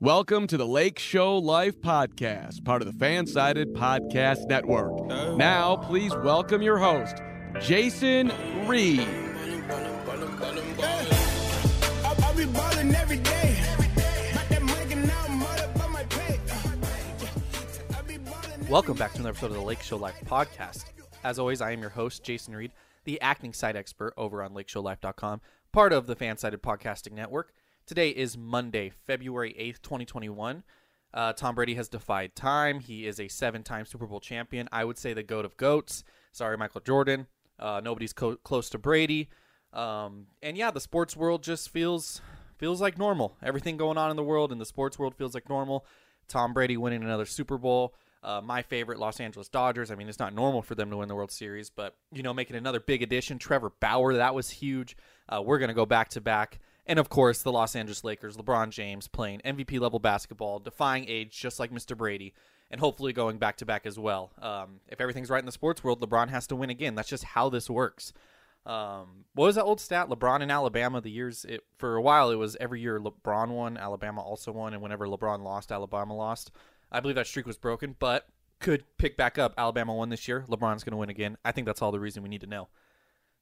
Welcome to the Lake Show Life Podcast, part of the Fansided Podcast Network. Now, please welcome your host, Jason Reed. Welcome back to another episode of the Lake Show Life podcast. As always, I am your host, Jason Reed, the acting site expert over on LakeShowLife.com, part of the Fansided Podcasting Network. Today is Monday, February 8th, 2021. Uh, Tom Brady has defied time. He is a seven time Super Bowl champion. I would say the GOAT of GOATs. Sorry, Michael Jordan. Uh, nobody's co- close to Brady. Um, and yeah, the sports world just feels feels like normal. Everything going on in the world in the sports world feels like normal. Tom Brady winning another Super Bowl. Uh, my favorite Los Angeles Dodgers. I mean, it's not normal for them to win the World Series, but you know, making another big addition. Trevor Bauer, that was huge. Uh, we're gonna go back to back, and of course, the Los Angeles Lakers. LeBron James playing MVP level basketball, defying age, just like Mr. Brady, and hopefully going back to back as well. Um, if everything's right in the sports world, LeBron has to win again. That's just how this works. Um, what was that old stat? LeBron in Alabama. The years it, for a while, it was every year LeBron won, Alabama also won, and whenever LeBron lost, Alabama lost. I believe that streak was broken, but could pick back up. Alabama won this year. LeBron's going to win again. I think that's all the reason we need to know.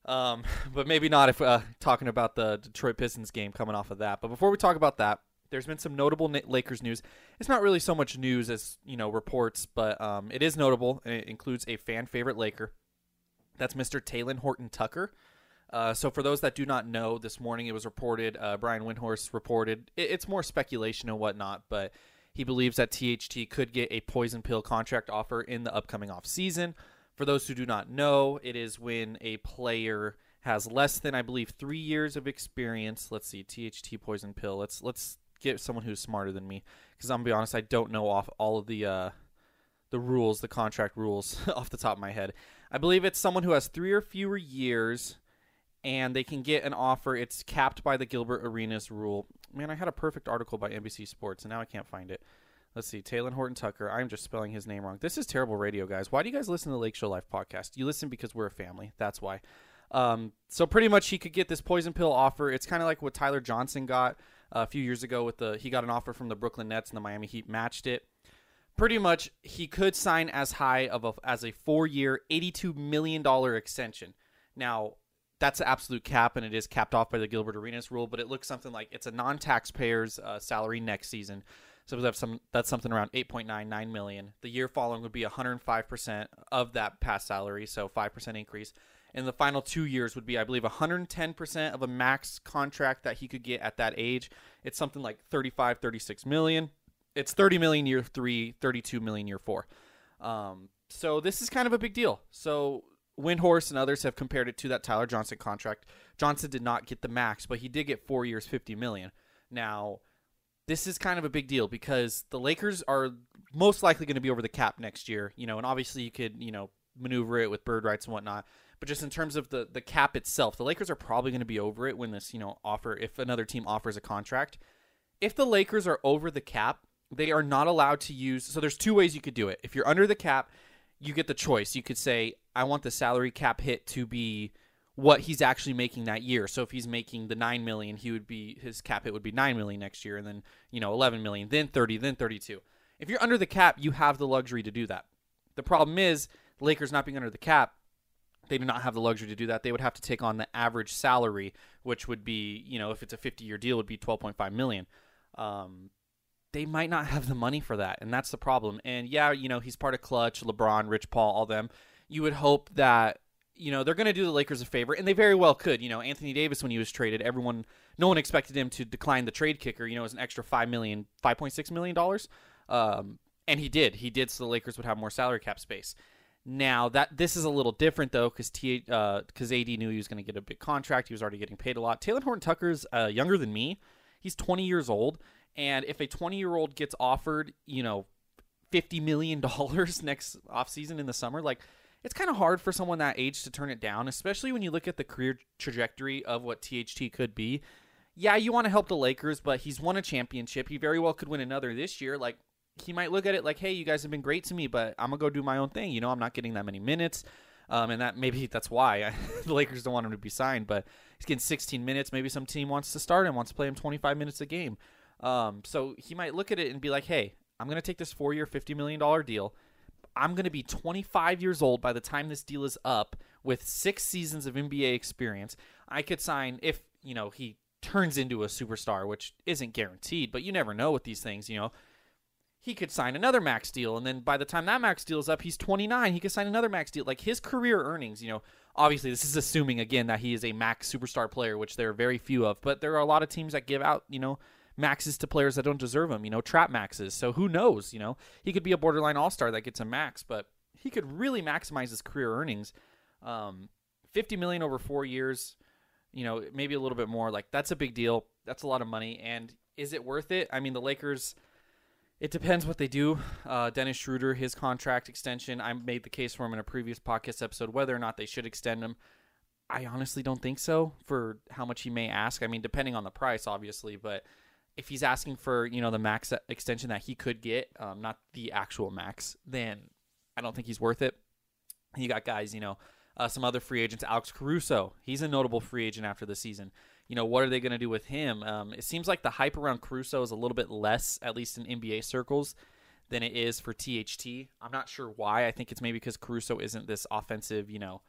Um, but maybe not if uh, talking about the Detroit Pistons game coming off of that. But before we talk about that, there's been some notable Lakers news. It's not really so much news as you know reports, but um, it is notable, and it includes a fan favorite Laker. That's Mr. Talen Horton Tucker. Uh, so, for those that do not know, this morning it was reported, uh, Brian Windhorst reported, it, it's more speculation and whatnot, but he believes that THT could get a poison pill contract offer in the upcoming offseason. For those who do not know, it is when a player has less than, I believe, three years of experience. Let's see, THT poison pill. Let's let's get someone who's smarter than me, because I'm gonna be honest, I don't know off all of the uh, the rules, the contract rules off the top of my head. I believe it's someone who has three or fewer years, and they can get an offer. It's capped by the Gilbert Arenas rule. Man, I had a perfect article by NBC Sports, and now I can't find it. Let's see, Taylor Horton Tucker. I'm just spelling his name wrong. This is terrible radio, guys. Why do you guys listen to the Lake Show Life podcast? You listen because we're a family. That's why. Um, so pretty much, he could get this poison pill offer. It's kind of like what Tyler Johnson got uh, a few years ago with the. He got an offer from the Brooklyn Nets, and the Miami Heat matched it pretty much he could sign as high of a as a four year, eighty two million dollar extension. Now that's an absolute cap, and it is capped off by the Gilbert Arenas rule. But it looks something like it's a non taxpayer's uh, salary next season. So that's some that's something around eight point nine nine million. The year following would be one hundred five percent of that past salary, so five percent increase. And the final two years would be, I believe, 110% of a max contract that he could get at that age. It's something like 35, 36 million it's 30 million year three, 32 million year four. Um, so this is kind of a big deal. So Windhorst and others have compared it to that Tyler Johnson contract. Johnson did not get the max, but he did get four years, 50 million. Now, this is kind of a big deal because the Lakers are most likely going to be over the cap next year, you know, and obviously you could, you know, maneuver it with bird rights and whatnot. But just in terms of the, the cap itself, the Lakers are probably going to be over it when this, you know, offer, if another team offers a contract. If the Lakers are over the cap, they are not allowed to use so there's two ways you could do it if you're under the cap you get the choice you could say i want the salary cap hit to be what he's actually making that year. So if he's making the 9 million he would be his cap hit would be 9 million next year and then you know 11 million then 30 then 32 if you're under the cap you have the luxury to do that. The problem is lakers not being under the cap they do not have the luxury to do that. They would have to take on the average salary which would be you know if it's a 50 year deal would be 12.5 million. Um, they might not have the money for that, and that's the problem. And yeah, you know, he's part of Clutch, LeBron, Rich Paul, all them. You would hope that you know they're going to do the Lakers a favor, and they very well could. You know, Anthony Davis when he was traded, everyone, no one expected him to decline the trade kicker. You know, as an extra five million, five point six million dollars, um, and he did. He did, so the Lakers would have more salary cap space. Now that this is a little different though, because T because AD knew he was going to get a big contract. He was already getting paid a lot. Taylor Horton Tucker's uh, younger than me. He's 20 years old. And if a 20 year old gets offered, you know, $50 million next offseason in the summer, like, it's kind of hard for someone that age to turn it down, especially when you look at the career trajectory of what THT could be. Yeah, you want to help the Lakers, but he's won a championship. He very well could win another this year. Like, he might look at it like, hey, you guys have been great to me, but I'm going to go do my own thing. You know, I'm not getting that many minutes. Um, and that maybe that's why the Lakers don't want him to be signed, but he's getting 16 minutes. Maybe some team wants to start him, wants to play him 25 minutes a game. Um, so he might look at it and be like, "Hey, I'm going to take this four-year, fifty million dollar deal. I'm going to be 25 years old by the time this deal is up, with six seasons of NBA experience. I could sign if you know he turns into a superstar, which isn't guaranteed, but you never know with these things. You know, he could sign another max deal, and then by the time that max deal is up, he's 29. He could sign another max deal. Like his career earnings, you know, obviously this is assuming again that he is a max superstar player, which there are very few of. But there are a lot of teams that give out, you know, maxes to players that don't deserve them. You know, trap maxes. So who knows? You know, he could be a borderline all star that gets a max, but he could really maximize his career earnings. Um, 50 million over four years. You know, maybe a little bit more. Like that's a big deal. That's a lot of money. And is it worth it? I mean, the Lakers it depends what they do. Uh, Dennis Schroeder, his contract extension, I made the case for him in a previous podcast episode whether or not they should extend him. I honestly don't think so for how much he may ask. I mean, depending on the price, obviously, but if he's asking for you know the max extension that he could get, um, not the actual max, then I don't think he's worth it. You got guys, you know, uh, some other free agents. Alex Caruso, he's a notable free agent after the season you know, what are they going to do with him? Um, it seems like the hype around Caruso is a little bit less, at least in NBA circles, than it is for THT. I'm not sure why. I think it's maybe because Caruso isn't this offensive, you know,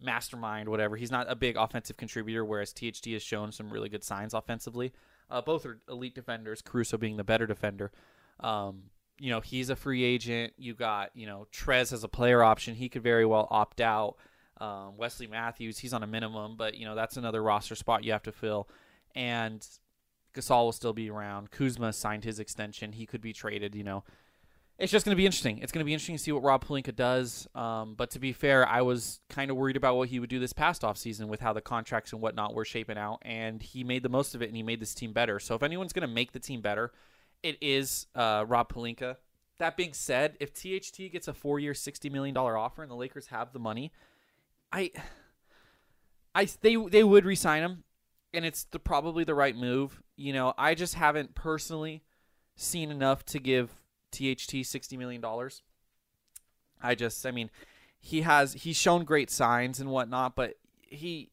mastermind, whatever. He's not a big offensive contributor, whereas THT has shown some really good signs offensively. Uh, both are elite defenders, Caruso being the better defender. Um, you know, he's a free agent. You got, you know, Trez as a player option. He could very well opt out. Um, Wesley Matthews, he's on a minimum, but you know that's another roster spot you have to fill. And Gasol will still be around. Kuzma signed his extension; he could be traded. You know, it's just going to be interesting. It's going to be interesting to see what Rob Pelinka does. Um, but to be fair, I was kind of worried about what he would do this past offseason with how the contracts and whatnot were shaping out, and he made the most of it and he made this team better. So if anyone's going to make the team better, it is uh, Rob Pelinka. That being said, if THT gets a four-year, sixty million dollar offer and the Lakers have the money I, I they they would resign him, and it's the, probably the right move. You know, I just haven't personally seen enough to give THT sixty million dollars. I just, I mean, he has he's shown great signs and whatnot, but he,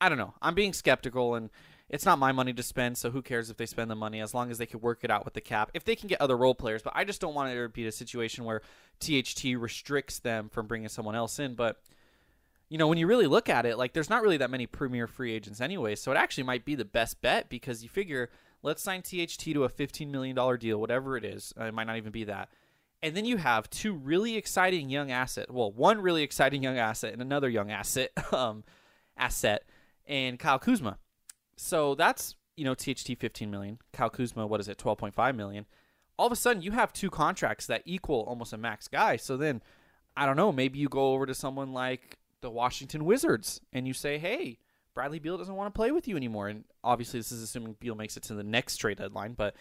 I don't know. I'm being skeptical, and it's not my money to spend, so who cares if they spend the money as long as they can work it out with the cap. If they can get other role players, but I just don't want it to be a situation where THT restricts them from bringing someone else in. But you know, when you really look at it, like there's not really that many premier free agents anyway. So it actually might be the best bet because you figure let's sign THT to a $15 million deal, whatever it is. Uh, it might not even be that. And then you have two really exciting young asset. Well, one really exciting young asset and another young asset um, asset and Kyle Kuzma. So that's, you know, THT 15 million. Kyle Kuzma, what is it, 12.5 million. All of a sudden you have two contracts that equal almost a max guy. So then I don't know, maybe you go over to someone like the Washington Wizards and you say, hey, Bradley Beal doesn't want to play with you anymore. And obviously, this is assuming Beal makes it to the next trade deadline, but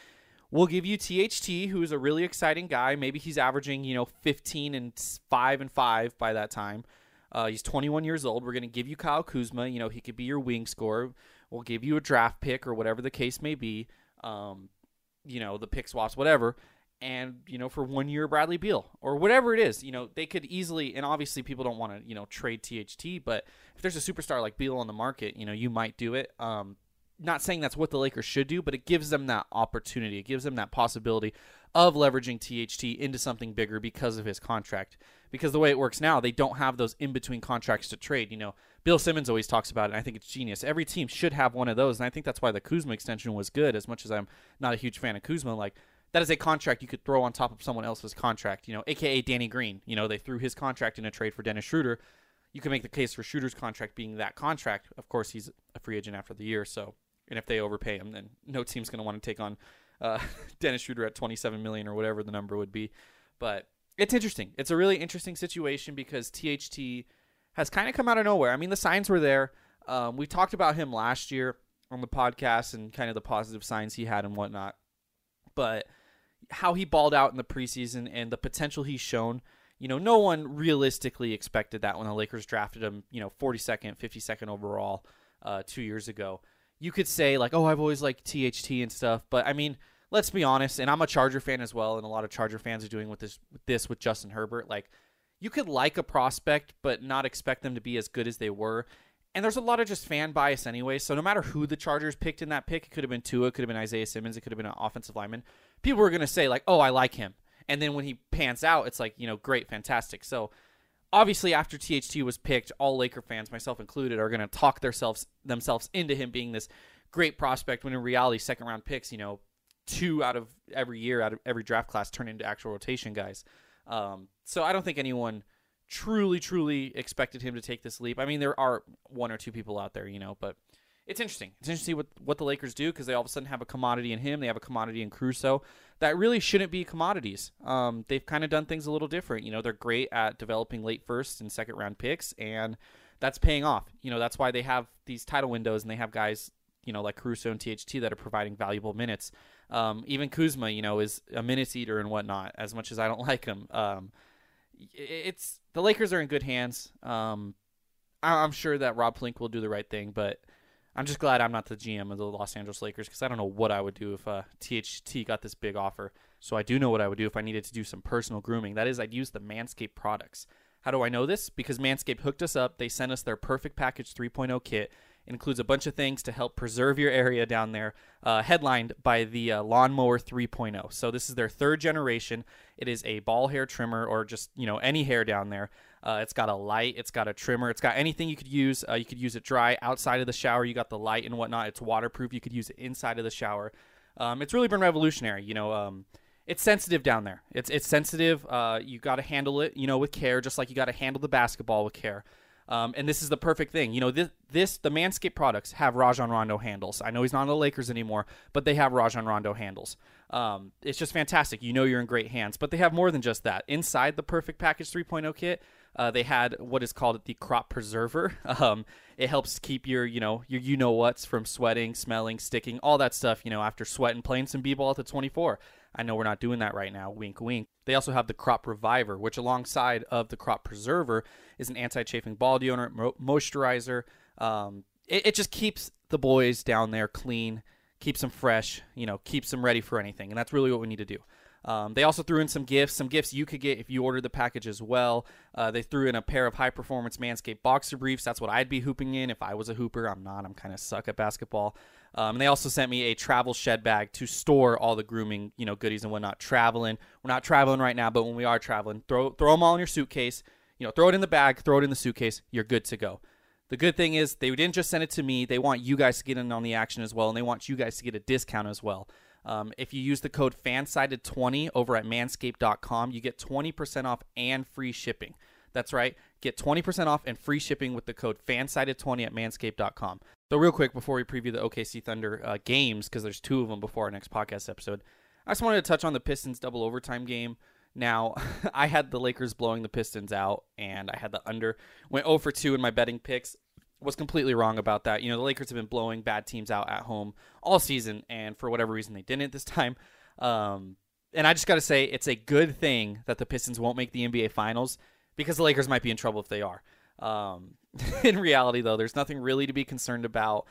we'll give you THT, who is a really exciting guy. Maybe he's averaging, you know, 15 and 5 and 5 by that time. Uh, he's 21 years old. We're going to give you Kyle Kuzma. You know, he could be your wing scorer. We'll give you a draft pick or whatever the case may be. Um, you know, the pick swaps, whatever and you know for one year Bradley Beal or whatever it is, you know they could easily and obviously people don't want to you know trade THT, but if there's a superstar like Beal on the market, you know you might do it. Um, not saying that's what the Lakers should do, but it gives them that opportunity. It gives them that possibility of leveraging THT into something bigger because of his contract. Because the way it works now, they don't have those in between contracts to trade. You know, Bill Simmons always talks about it, and I think it's genius. Every team should have one of those, and I think that's why the Kuzma extension was good. As much as I'm not a huge fan of Kuzma, like that is a contract you could throw on top of someone else's contract, you know, aka Danny Green. You know, they threw his contract in a trade for Dennis Schroeder. You can make the case for Schroeder's contract being that contract. Of course, he's a free agent after the year, so and if they overpay him, then no team's going to want to take on uh, Dennis Schroeder at 27 million or whatever the number would be. But it's interesting. It's a really interesting situation because THT has kind of come out of nowhere. I mean, the signs were there. Um, we talked about him last year on the podcast and kind of the positive signs he had and whatnot. But how he balled out in the preseason and the potential he's shown. You know, no one realistically expected that when the Lakers drafted him, you know, 42nd, 52nd overall uh, two years ago. You could say, like, oh, I've always liked THT and stuff. But, I mean, let's be honest, and I'm a Charger fan as well, and a lot of Charger fans are doing with this, with this with Justin Herbert. Like, you could like a prospect, but not expect them to be as good as they were. And there's a lot of just fan bias anyway. So no matter who the Chargers picked in that pick, it could have been Tua, it could have been Isaiah Simmons, it could have been an offensive lineman. People were going to say like, "Oh, I like him," and then when he pans out, it's like, you know, great, fantastic. So obviously, after THT was picked, all Laker fans, myself included, are going to talk themselves themselves into him being this great prospect. When in reality, second round picks, you know, two out of every year out of every draft class turn into actual rotation guys. Um, so I don't think anyone truly, truly expected him to take this leap. I mean, there are one or two people out there, you know, but it's interesting. It's interesting what what the Lakers do because they all of a sudden have a commodity in him. They have a commodity in Caruso that really shouldn't be commodities. Um, they've kind of done things a little different. You know, they're great at developing late first and second round picks, and that's paying off. You know, that's why they have these title windows and they have guys, you know, like Caruso and THT that are providing valuable minutes. Um, even Kuzma, you know, is a minutes eater and whatnot. As much as I don't like him, um, it's the Lakers are in good hands. Um, I'm sure that Rob Pelinka will do the right thing, but I'm just glad I'm not the GM of the Los Angeles Lakers because I don't know what I would do if uh, THT got this big offer. So I do know what I would do if I needed to do some personal grooming. That is, I'd use the Manscaped products. How do I know this? Because Manscaped hooked us up. They sent us their Perfect Package 3.0 kit. It includes a bunch of things to help preserve your area down there, uh, headlined by the uh, Lawnmower 3.0. So this is their third generation. It is a ball hair trimmer or just you know any hair down there. Uh, it's got a light, it's got a trimmer, it's got anything you could use. Uh, you could use it dry outside of the shower. You got the light and whatnot. It's waterproof. You could use it inside of the shower. Um, it's really been revolutionary. You know, um, it's sensitive down there. It's it's sensitive. Uh, you got to handle it, you know, with care, just like you got to handle the basketball with care. Um, and this is the perfect thing. You know, this, this the Manscaped products have Rajon Rondo handles. I know he's not on the Lakers anymore, but they have Rajon Rondo handles. Um, it's just fantastic. You know you're in great hands. But they have more than just that. Inside the Perfect Package 3.0 kit, uh, they had what is called the crop preserver. Um, it helps keep your, you know, your you know what's from sweating, smelling, sticking, all that stuff. You know, after sweating, playing some b-ball at the 24. I know we're not doing that right now. Wink, wink. They also have the Crop Reviver, which alongside of the Crop Preserver is an anti-chafing ball deodorant, mo- moisturizer. Um, it, it just keeps the boys down there clean, keeps them fresh, you know, keeps them ready for anything, and that's really what we need to do. Um, they also threw in some gifts, some gifts you could get if you ordered the package as well. Uh, they threw in a pair of high performance Manscaped boxer briefs. That's what I'd be hooping in if I was a hooper. I'm not. I'm kind of suck at basketball. Um, and they also sent me a travel shed bag to store all the grooming, you know, goodies and whatnot. Traveling, we're not traveling right now, but when we are traveling, throw throw them all in your suitcase. You know, throw it in the bag, throw it in the suitcase. You're good to go. The good thing is they didn't just send it to me. They want you guys to get in on the action as well, and they want you guys to get a discount as well. Um, if you use the code FANSIDED20 over at manscaped.com, you get 20% off and free shipping. That's right. Get 20% off and free shipping with the code FANSIDED20 at manscaped.com. So, real quick, before we preview the OKC Thunder uh, games, because there's two of them before our next podcast episode, I just wanted to touch on the Pistons double overtime game. Now, I had the Lakers blowing the Pistons out, and I had the under. Went 0 for 2 in my betting picks was completely wrong about that. You know, the Lakers have been blowing bad teams out at home all season, and for whatever reason, they didn't this time. Um, and I just got to say, it's a good thing that the Pistons won't make the NBA Finals because the Lakers might be in trouble if they are. Um, in reality, though, there's nothing really to be concerned about.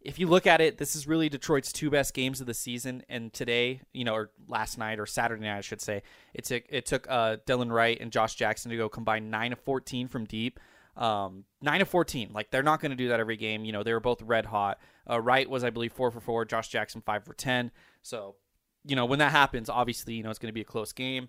If you look at it, this is really Detroit's two best games of the season. And today, you know, or last night or Saturday night, I should say, it took it took uh, Delon Wright and Josh Jackson to go combine nine of 14 from deep. Um, nine of 14. Like they're not going to do that every game. You know, they were both red hot. Uh, Wright was, I believe, four for four. Josh Jackson five for 10. So, you know, when that happens, obviously, you know, it's going to be a close game.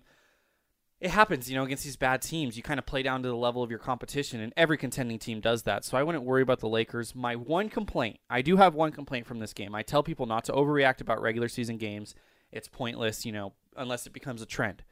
It happens, you know, against these bad teams. You kind of play down to the level of your competition, and every contending team does that. So I wouldn't worry about the Lakers. My one complaint, I do have one complaint from this game. I tell people not to overreact about regular season games. It's pointless, you know, unless it becomes a trend.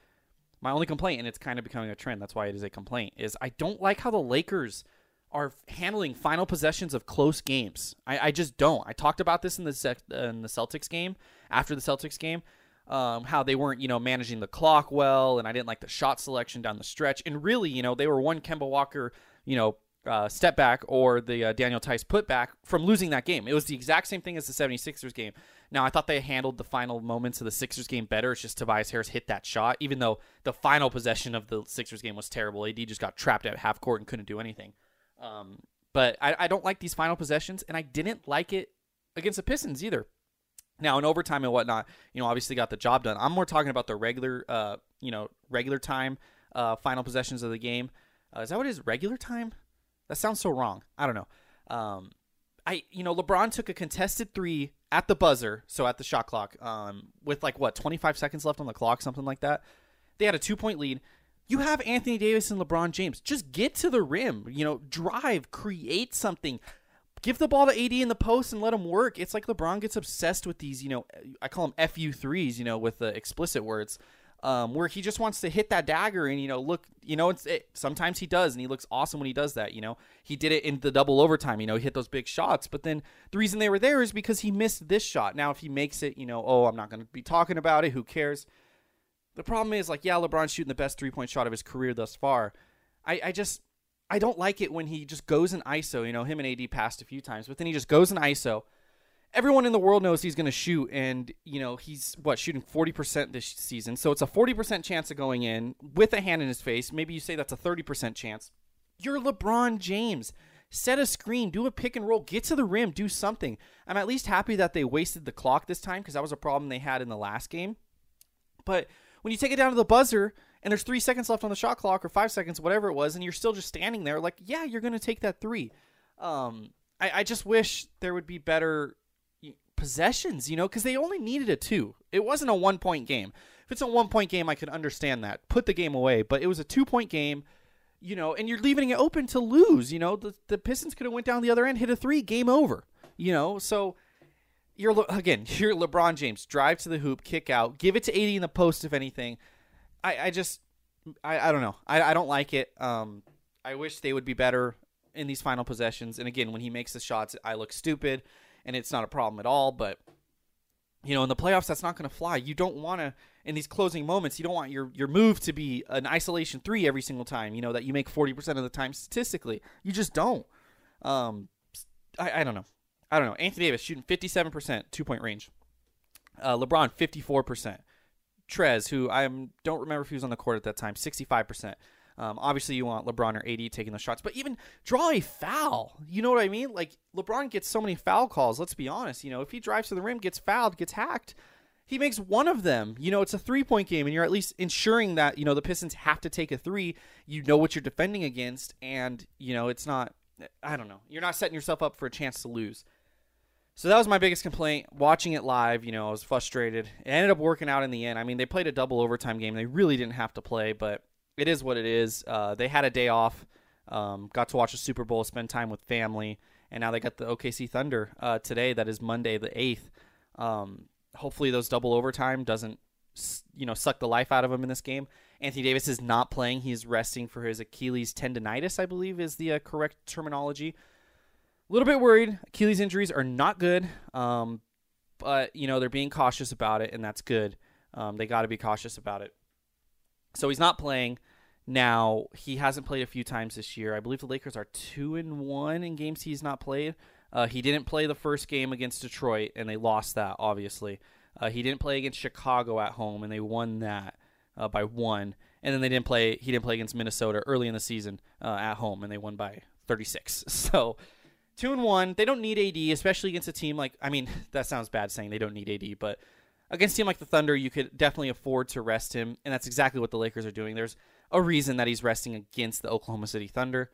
My only complaint, and it's kind of becoming a trend, that's why it is a complaint, is I don't like how the Lakers are handling final possessions of close games. I, I just don't. I talked about this in the in the Celtics game after the Celtics game, um, how they weren't you know managing the clock well, and I didn't like the shot selection down the stretch. And really, you know, they were one Kemba Walker, you know, uh, step back or the uh, Daniel Theis putback from losing that game. It was the exact same thing as the 76ers game. Now, I thought they handled the final moments of the Sixers game better. It's just Tobias Harris hit that shot, even though the final possession of the Sixers game was terrible. AD just got trapped at half court and couldn't do anything. Um, but I, I don't like these final possessions, and I didn't like it against the Pistons either. Now in overtime and whatnot, you know, obviously got the job done. I'm more talking about the regular, uh, you know, regular time, uh, final possessions of the game. Uh, is that what it is? Regular time? That sounds so wrong. I don't know. Um, I you know LeBron took a contested three at the buzzer, so at the shot clock, um, with like what 25 seconds left on the clock, something like that. They had a two point lead. You have Anthony Davis and LeBron James. Just get to the rim. You know, drive, create something. Give the ball to AD in the post and let him work. It's like LeBron gets obsessed with these, you know, I call them FU threes, you know, with the explicit words um, where he just wants to hit that dagger and you know look you know it's it, sometimes he does and he looks awesome when he does that you know. He did it in the double overtime you know he hit those big shots but then the reason they were there is because he missed this shot. Now if he makes it you know oh i'm not going to be talking about it who cares? The problem is like yeah lebron's shooting the best three point shot of his career thus far. I i just i don't like it when he just goes in iso you know him and ad passed a few times but then he just goes in iso everyone in the world knows he's going to shoot and you know he's what shooting 40% this season. So it's a 40% chance of going in with a hand in his face. Maybe you say that's a 30% chance. You're lebron james. Set a screen. Do a pick and roll. Get to the rim. Do something. I'm at least happy that they wasted the clock this time because that was a problem they had in the last game. But when you take it down to the buzzer and there's three seconds left on the shot clock or five seconds whatever it was and you're still just standing there like yeah you're going to take that three. Um, I, I just wish there would be better possessions, you know, because they only needed a two. It wasn't a one point game. If it's a one point game, I could understand that. Put the game away. But it was a two point game, you know, and you're leaving it open to lose. You know, the, the Pistons could have went down the other end, hit a three, game over. You know, so you're again, you're LeBron James. Drive to the hoop, kick out, give it to AD in the post, if anything. I, I just, I, I don't know. I, I don't like it. Um, I wish they would be better in these final possessions. And again, when he makes the shots, I look stupid and it's not a problem at all. But you know, in the playoffs, that's not going to fly. You don't want to in these closing moments. You don't want your your move to be an isolation three every single time. You know that you make forty percent of the time statistically. You just don't. Um, I, I don't know. I don't know. Anthony Davis shooting fifty seven percent two point range. Uh, LeBron fifty four percent. Trez, who I don't remember if he was on the court at that time, sixty five percent. Um, obviously, you want LeBron or AD taking the shots, but even draw a foul. You know what I mean? Like LeBron gets so many foul calls. Let's be honest. You know, if he drives to the rim, gets fouled, gets hacked, he makes one of them. You know, it's a three point game, and you're at least ensuring that you know the Pistons have to take a three. You know what you're defending against, and you know it's not. I don't know. You're not setting yourself up for a chance to lose. So that was my biggest complaint. Watching it live, you know, I was frustrated. It ended up working out in the end. I mean, they played a double overtime game. They really didn't have to play, but it is what it is. Uh, they had a day off, um, got to watch the Super Bowl, spend time with family, and now they got the OKC Thunder uh, today. That is Monday the eighth. Um, hopefully, those double overtime doesn't you know suck the life out of him in this game. Anthony Davis is not playing; he's resting for his Achilles tendonitis, I believe, is the uh, correct terminology. A little bit worried. Achilles injuries are not good, um, but you know they're being cautious about it, and that's good. Um, they got to be cautious about it. So he's not playing. Now he hasn't played a few times this year. I believe the Lakers are two and one in games he's not played. Uh, he didn't play the first game against Detroit, and they lost that. Obviously, uh, he didn't play against Chicago at home, and they won that uh, by one. And then they didn't play. He didn't play against Minnesota early in the season uh, at home, and they won by 36. So two and one. They don't need AD, especially against a team like. I mean, that sounds bad saying they don't need AD, but against a team like the Thunder, you could definitely afford to rest him, and that's exactly what the Lakers are doing. There's a reason that he's resting against the Oklahoma City Thunder.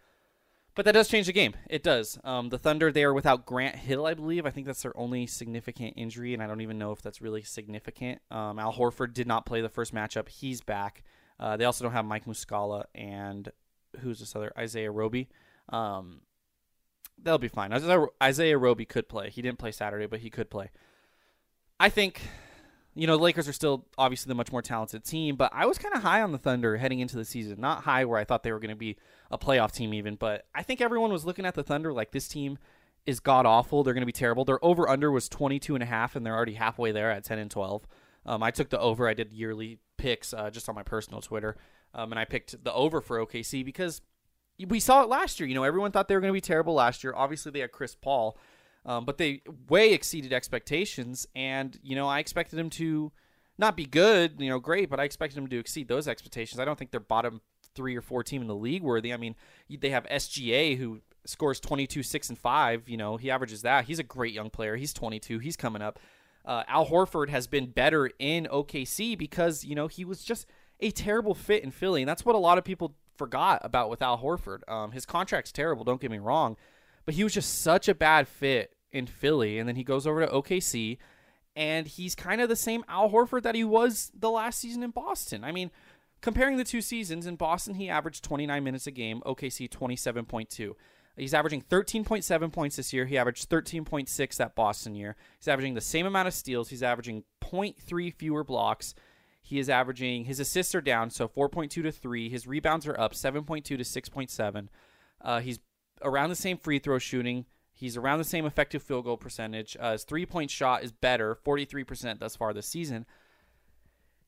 But that does change the game. It does. Um, the Thunder, they are without Grant Hill, I believe. I think that's their only significant injury, and I don't even know if that's really significant. Um, Al Horford did not play the first matchup. He's back. Uh, they also don't have Mike Muscala and who's this other? Isaiah Roby. Um, they'll be fine. Isaiah Roby could play. He didn't play Saturday, but he could play. I think you know, the Lakers are still obviously the much more talented team, but I was kind of high on the Thunder heading into the season. Not high where I thought they were going to be a playoff team even, but I think everyone was looking at the Thunder like this team is god awful. They're going to be terrible. Their over under was 22 and a half and they're already halfway there at 10 and 12. Um, I took the over. I did yearly picks uh, just on my personal Twitter. Um, and I picked the over for OKC because we saw it last year. You know, everyone thought they were going to be terrible last year. Obviously, they had Chris Paul. Um, but they way exceeded expectations, and you know I expected them to not be good, you know, great, but I expected them to exceed those expectations. I don't think they're bottom three or four team in the league worthy. I mean, they have SGA who scores 22, 6, and 5. You know, he averages that. He's a great young player. He's 22. He's coming up. Uh, Al Horford has been better in OKC because, you know, he was just a terrible fit in Philly. And that's what a lot of people forgot about with Al Horford. Um, his contract's terrible, don't get me wrong but he was just such a bad fit in Philly, and then he goes over to OKC, and he's kind of the same Al Horford that he was the last season in Boston. I mean, comparing the two seasons in Boston, he averaged 29 minutes a game, OKC 27.2. He's averaging 13.7 points this year. He averaged 13.6 that Boston year. He's averaging the same amount of steals. He's averaging 0.3 fewer blocks. He is averaging his assists are down, so 4.2 to 3. His rebounds are up, 7.2 to 6.7. Uh, he's around the same free throw shooting. He's around the same effective field goal percentage. Uh, his three point shot is better, 43% thus far this season.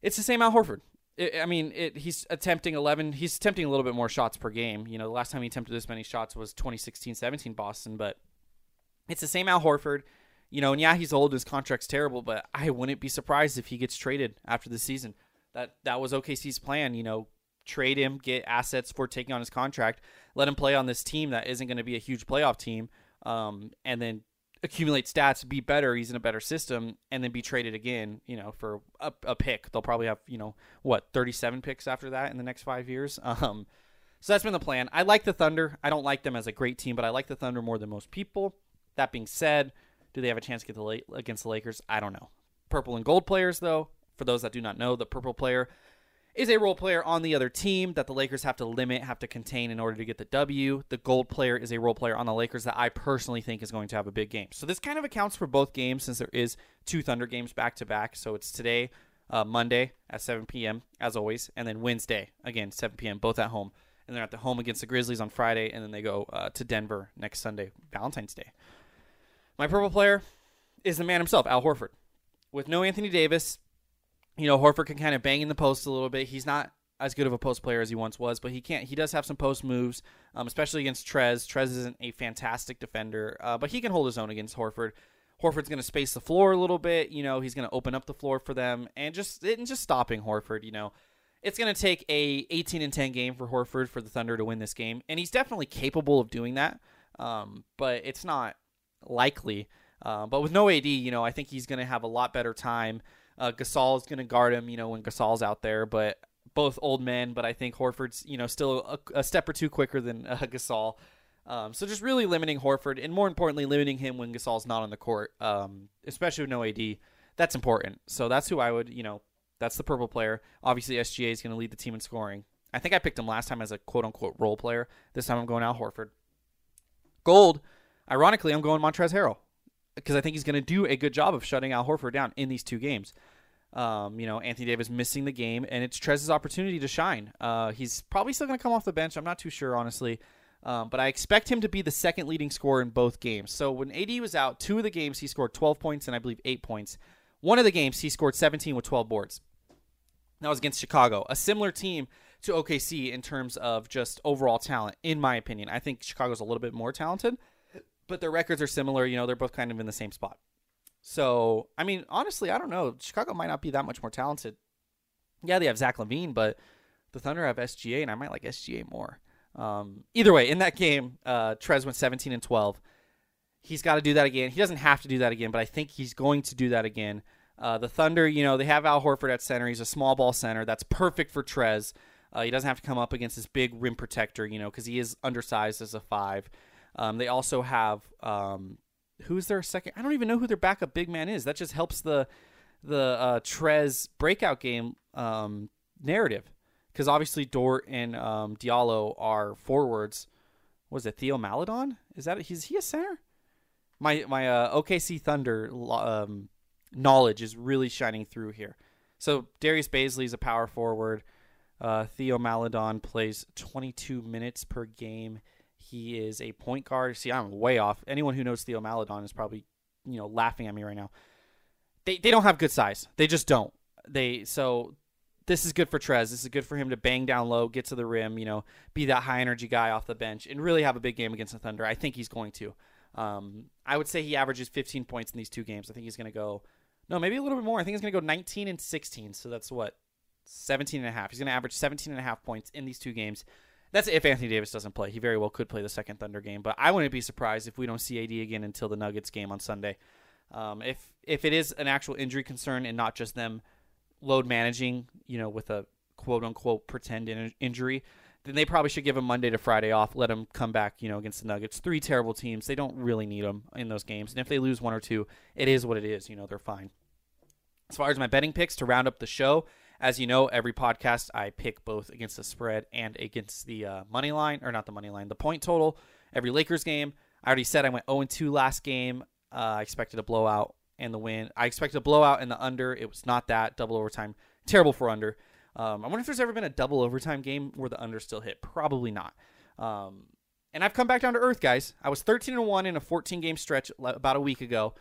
It's the same Al Horford. It, I mean, it, he's attempting 11. He's attempting a little bit more shots per game. You know, the last time he attempted this many shots was 2016-17 Boston, but it's the same Al Horford. You know, and yeah, he's old. His contract's terrible, but I wouldn't be surprised if he gets traded after the season. That that was OKC's plan. You know, trade him, get assets for taking on his contract, let him play on this team that isn't going to be a huge playoff team, um, and then accumulate stats, be better. He's in a better system, and then be traded again. You know, for a, a pick. They'll probably have you know what thirty seven picks after that in the next five years. Um, so that's been the plan. I like the Thunder. I don't like them as a great team, but I like the Thunder more than most people. That being said, do they have a chance to get the late against the Lakers? I don't know. Purple and gold players, though, for those that do not know, the purple player is a role player on the other team that the Lakers have to limit, have to contain in order to get the W. The gold player is a role player on the Lakers that I personally think is going to have a big game. So this kind of accounts for both games since there is two Thunder games back to back. So it's today, uh, Monday at 7 p.m. as always, and then Wednesday again 7 p.m. both at home. And they're at the home against the Grizzlies on Friday, and then they go uh, to Denver next Sunday, Valentine's Day. My purple player is the man himself, Al Horford. With no Anthony Davis, you know, Horford can kind of bang in the post a little bit. He's not as good of a post player as he once was, but he can't. He does have some post moves, um, especially against Trez. Trez isn't a fantastic defender, uh, but he can hold his own against Horford. Horford's going to space the floor a little bit. You know, he's going to open up the floor for them, and just and just stopping Horford. You know, it's going to take a 18 and 10 game for Horford for the Thunder to win this game, and he's definitely capable of doing that. Um, but it's not likely. Uh, but with no AD, you know, I think he's going to have a lot better time. Uh, Gasol is going to guard him, you know, when Gasol's out there. But both old men, but I think Horford's, you know, still a, a step or two quicker than uh, Gasol. Um, so just really limiting Horford, and more importantly, limiting him when Gasol's not on the court, um, especially with no AD. That's important. So that's who I would, you know, that's the purple player. Obviously, SGA is going to lead the team in scoring. I think I picked him last time as a quote unquote role player. This time I'm going Al Horford. Gold, ironically, I'm going Montrezl Harrell because I think he's going to do a good job of shutting Al Horford down in these two games. Um, you know, Anthony Davis missing the game, and it's Trez's opportunity to shine. Uh, he's probably still going to come off the bench. I'm not too sure, honestly. Um, but I expect him to be the second leading scorer in both games. So when AD was out, two of the games he scored 12 points and I believe eight points. One of the games he scored 17 with 12 boards. That was against Chicago, a similar team to OKC in terms of just overall talent, in my opinion. I think Chicago's a little bit more talented, but their records are similar. You know, they're both kind of in the same spot. So, I mean, honestly, I don't know. Chicago might not be that much more talented. Yeah, they have Zach LaVine, but the Thunder have SGA, and I might like SGA more. Um, either way, in that game, uh, Trez went 17 and 12. He's got to do that again. He doesn't have to do that again, but I think he's going to do that again. Uh, the Thunder, you know, they have Al Horford at center. He's a small ball center. That's perfect for Trez. Uh, he doesn't have to come up against this big rim protector, you know, because he is undersized as a five. Um, they also have um, who's their second? I don't even know who their backup big man is. That just helps the the uh, Trez breakout game um, narrative because obviously Dort and um, Diallo are forwards. Was it Theo Maledon? Is that is he a center? My my uh, OKC Thunder um, knowledge is really shining through here. So Darius Bazley is a power forward. Uh, Theo Maledon plays 22 minutes per game. He is a point guard. See, I'm way off. Anyone who knows Theo Maledon is probably, you know, laughing at me right now. They they don't have good size. They just don't. They so this is good for Trez. This is good for him to bang down low, get to the rim, you know, be that high energy guy off the bench, and really have a big game against the Thunder. I think he's going to. Um, I would say he averages 15 points in these two games. I think he's going to go, no, maybe a little bit more. I think he's going to go 19 and 16. So that's what, 17 and a half. He's going to average 17 and a half points in these two games. That's if Anthony Davis doesn't play. He very well could play the second Thunder game, but I wouldn't be surprised if we don't see AD again until the Nuggets game on Sunday. Um, if if it is an actual injury concern and not just them load managing, you know, with a quote unquote pretend in- injury, then they probably should give him Monday to Friday off. Let him come back, you know, against the Nuggets. Three terrible teams. They don't really need him in those games. And if they lose one or two, it is what it is. You know, they're fine. As far as my betting picks to round up the show, as you know, every podcast I pick both against the spread and against the uh, money line, or not the money line, the point total. Every Lakers game. I already said I went 0 2 last game. Uh, I expected a blowout and the win. I expected a blowout and the under. It was not that. Double overtime. Terrible for under. Um, I wonder if there's ever been a double overtime game where the under still hit. Probably not. Um, and I've come back down to earth, guys. I was 13 and 1 in a 14 game stretch about a week ago.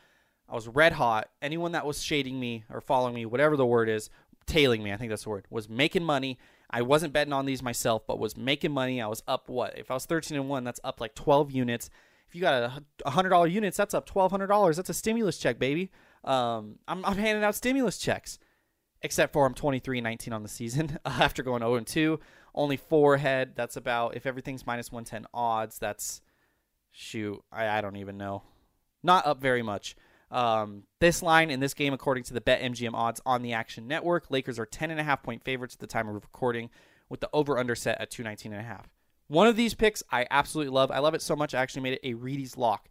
I was red hot. Anyone that was shading me or following me, whatever the word is, tailing me, I think that's the word, was making money. I wasn't betting on these myself, but was making money. I was up what? If I was 13 and 1, that's up like 12 units. If you got a $100 units, that's up $1,200. That's a stimulus check, baby. Um, I'm, I'm handing out stimulus checks except for I'm 23 and 19 on the season after going 0 and 2. Only four head. That's about if everything's minus 110 odds. That's shoot. I, I don't even know. Not up very much. Um, this line in this game, according to the BetMGM odds on the Action Network, Lakers are 10 and a half point favorites at the time of recording, with the over under set at 219 and a half. One of these picks I absolutely love. I love it so much I actually made it a Reedy's lock.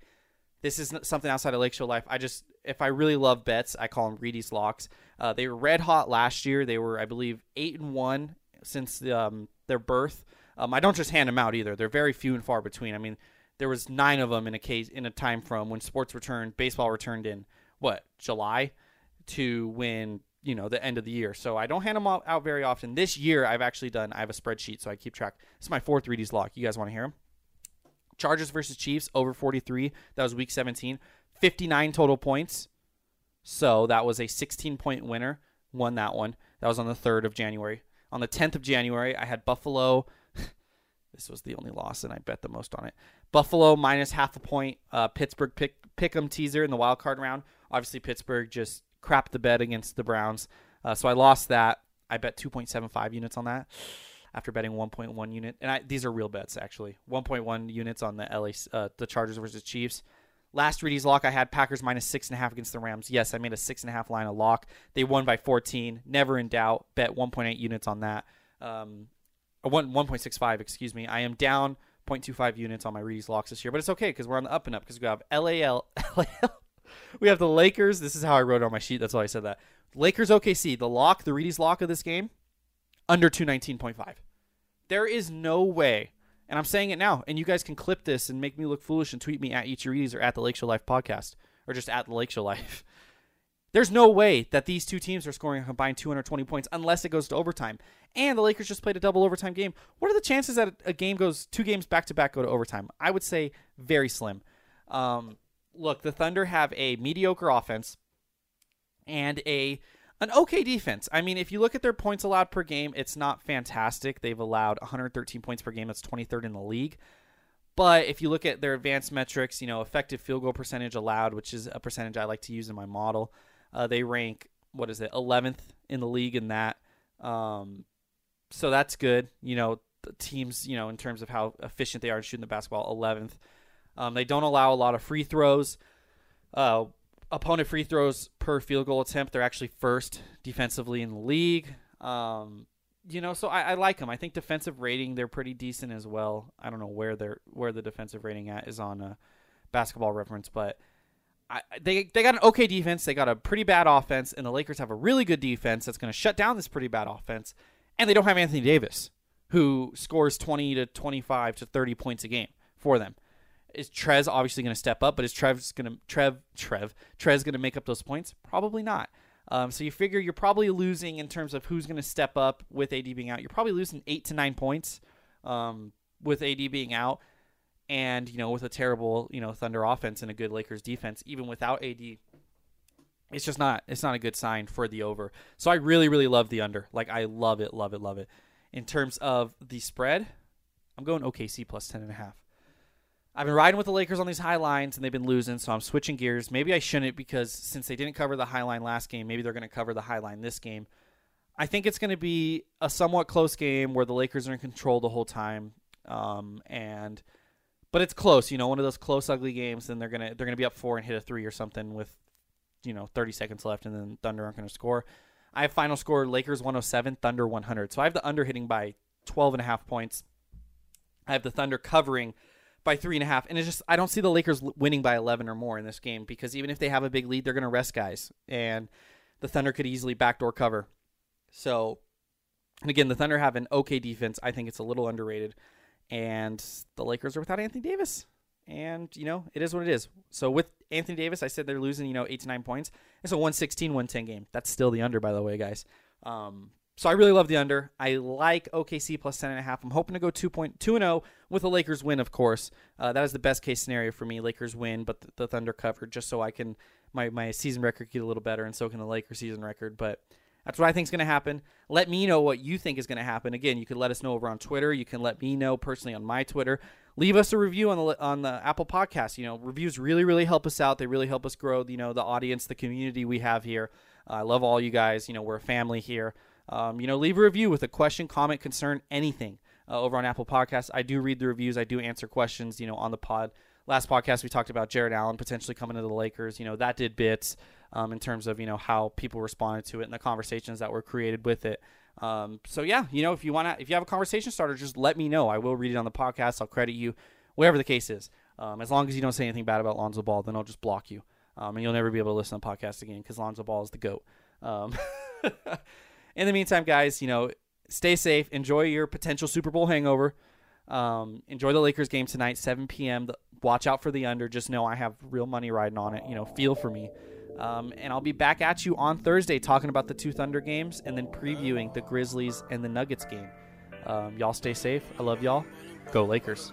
This is something outside of Lake Show Life. I just if I really love bets, I call them Reedy's locks. Uh, they were red hot last year. They were, I believe, eight and one since um, their birth. Um, I don't just hand them out either. They're very few and far between. I mean, there was nine of them in a case in a time from when sports returned, baseball returned in what July to when you know the end of the year. So I don't hand them out, very often. This year, I've actually done. I have a spreadsheet, so I keep track. It's my fourth Reedy's lock. You guys want to hear them? Chargers versus Chiefs over 43. That was week 17. 59 total points. So that was a 16 point winner. Won that one. That was on the 3rd of January. On the 10th of January, I had Buffalo. this was the only loss, and I bet the most on it. Buffalo minus half a point. Uh, Pittsburgh pick pick'em teaser in the wild card round. Obviously, Pittsburgh just crapped the bet against the Browns, uh, so I lost that. I bet 2.75 units on that after betting 1.1 unit, and I, these are real bets actually. 1.1 units on the LA, uh, the Chargers versus Chiefs. Last Reedy's lock, I had Packers minus six and a half against the Rams. Yes, I made a six and a half line of lock. They won by 14. Never in doubt. Bet 1.8 units on that. Um, one 1.65, excuse me. I am down 0.25 units on my Reedy's locks this year, but it's okay because we're on the up and up because we have LAL, LAL. we have the Lakers. This is how I wrote on my sheet. That's why I said that. Lakers OKC. The lock, the Reedy's lock of this game, under 219.5. There is no way and I'm saying it now. And you guys can clip this and make me look foolish and tweet me at Eat Your or at the Lake Show Life podcast or just at the Lake Show Life. There's no way that these two teams are scoring a combined 220 points unless it goes to overtime. And the Lakers just played a double overtime game. What are the chances that a game goes two games back to back go to overtime? I would say very slim. Um, look, the Thunder have a mediocre offense and a an okay defense. I mean, if you look at their points allowed per game, it's not fantastic. They've allowed 113 points per game. That's 23rd in the league. But if you look at their advanced metrics, you know, effective field goal percentage allowed, which is a percentage I like to use in my model, uh, they rank what is it, 11th in the league in that. Um, so that's good. You know, teams, you know, in terms of how efficient they are in shooting the basketball, 11th. Um, they don't allow a lot of free throws. Uh, opponent free throws per field goal attempt, they're actually first defensively in the league. Um, you know, so I, I, like them. I think defensive rating they're pretty decent as well. I don't know where they're where the defensive rating at is on a basketball reference, but I, they they got an okay defense. They got a pretty bad offense, and the Lakers have a really good defense that's going to shut down this pretty bad offense. And they don't have Anthony Davis, who scores twenty to twenty five to thirty points a game for them is Trez obviously going to step up, but is Trev's going to Trev Trev Trez going to make up those points? Probably not. Um, so you figure you're probably losing in terms of who's going to step up with AD being out. You're probably losing eight to nine points um, with AD being out, and you know with a terrible you know Thunder offense and a good Lakers defense, even without AD. It's just not. It's not a good sign for the over. So I really, really love the under. Like I love it, love it, love it. In terms of the spread, I'm going OKC plus ten and a half. I've been riding with the Lakers on these high lines and they've been losing, so I'm switching gears. Maybe I shouldn't because since they didn't cover the high line last game, maybe they're going to cover the high line this game. I think it's going to be a somewhat close game where the Lakers are in control the whole time, um, and but it's close. You know, one of those close, ugly games. and they're gonna they're gonna be up four and hit a three or something with you know 30 seconds left, and then Thunder aren't to score. I have final score Lakers 107, Thunder 100. So I have the under hitting by 12 and a half points. I have the Thunder covering by three and a half, and it's just I don't see the Lakers winning by eleven or more in this game because even if they have a big lead, they're to rest guys, and the Thunder could easily backdoor cover. So, and again, the Thunder have an okay defense. I think it's a little underrated, and the Lakers are without Anthony Davis, and you know it is what it is. So with Anthony Davis, I said they're losing you know eight to nine points. It's a 116-110 game. That's still the under, by the way, guys. Um, so I really love the under. I like OKC plus ten and a half. I'm hoping to go two point two and zero with a Lakers win, of course. Uh, that is the best case scenario for me. Lakers win, but the, the Thunder cover, just so I can my my season record get a little better, and so can the Lakers season record. But that's what I think is going to happen. Let me know what you think is going to happen. Again, you can let us know over on Twitter. You can let me know personally on my Twitter. Leave us a review on the on the Apple Podcast. You know, reviews really really help us out. They really help us grow. You know, the audience, the community we have here. I love all you guys. You know, we're a family here. Um, you know, leave a review with a question, comment, concern, anything uh, over on Apple Podcasts. I do read the reviews. I do answer questions. You know, on the pod. Last podcast we talked about Jarrett Allen potentially coming to the Lakers. You know, that did bits um, in terms of you know how people responded to it and the conversations that were created with it. Um, so yeah, you know, if you want to, if you have a conversation starter, just let me know. I will read it on the podcast. I'll credit you, whatever the case is. Um, as long as you don't say anything bad about Lonzo Ball, then I'll just block you, um, and you'll never be able to listen to the podcast again because Lonzo Ball is the goat. Um, in the meantime, guys, you know, stay safe. Enjoy your potential Super Bowl hangover. Um, enjoy the Lakers game tonight, 7 p.m. Watch out for the under. Just know I have real money riding on it. You know, feel for me. Um, and I'll be back at you on Thursday talking about the two Thunder games and then previewing the Grizzlies and the Nuggets game. Um, y'all stay safe. I love y'all. Go Lakers.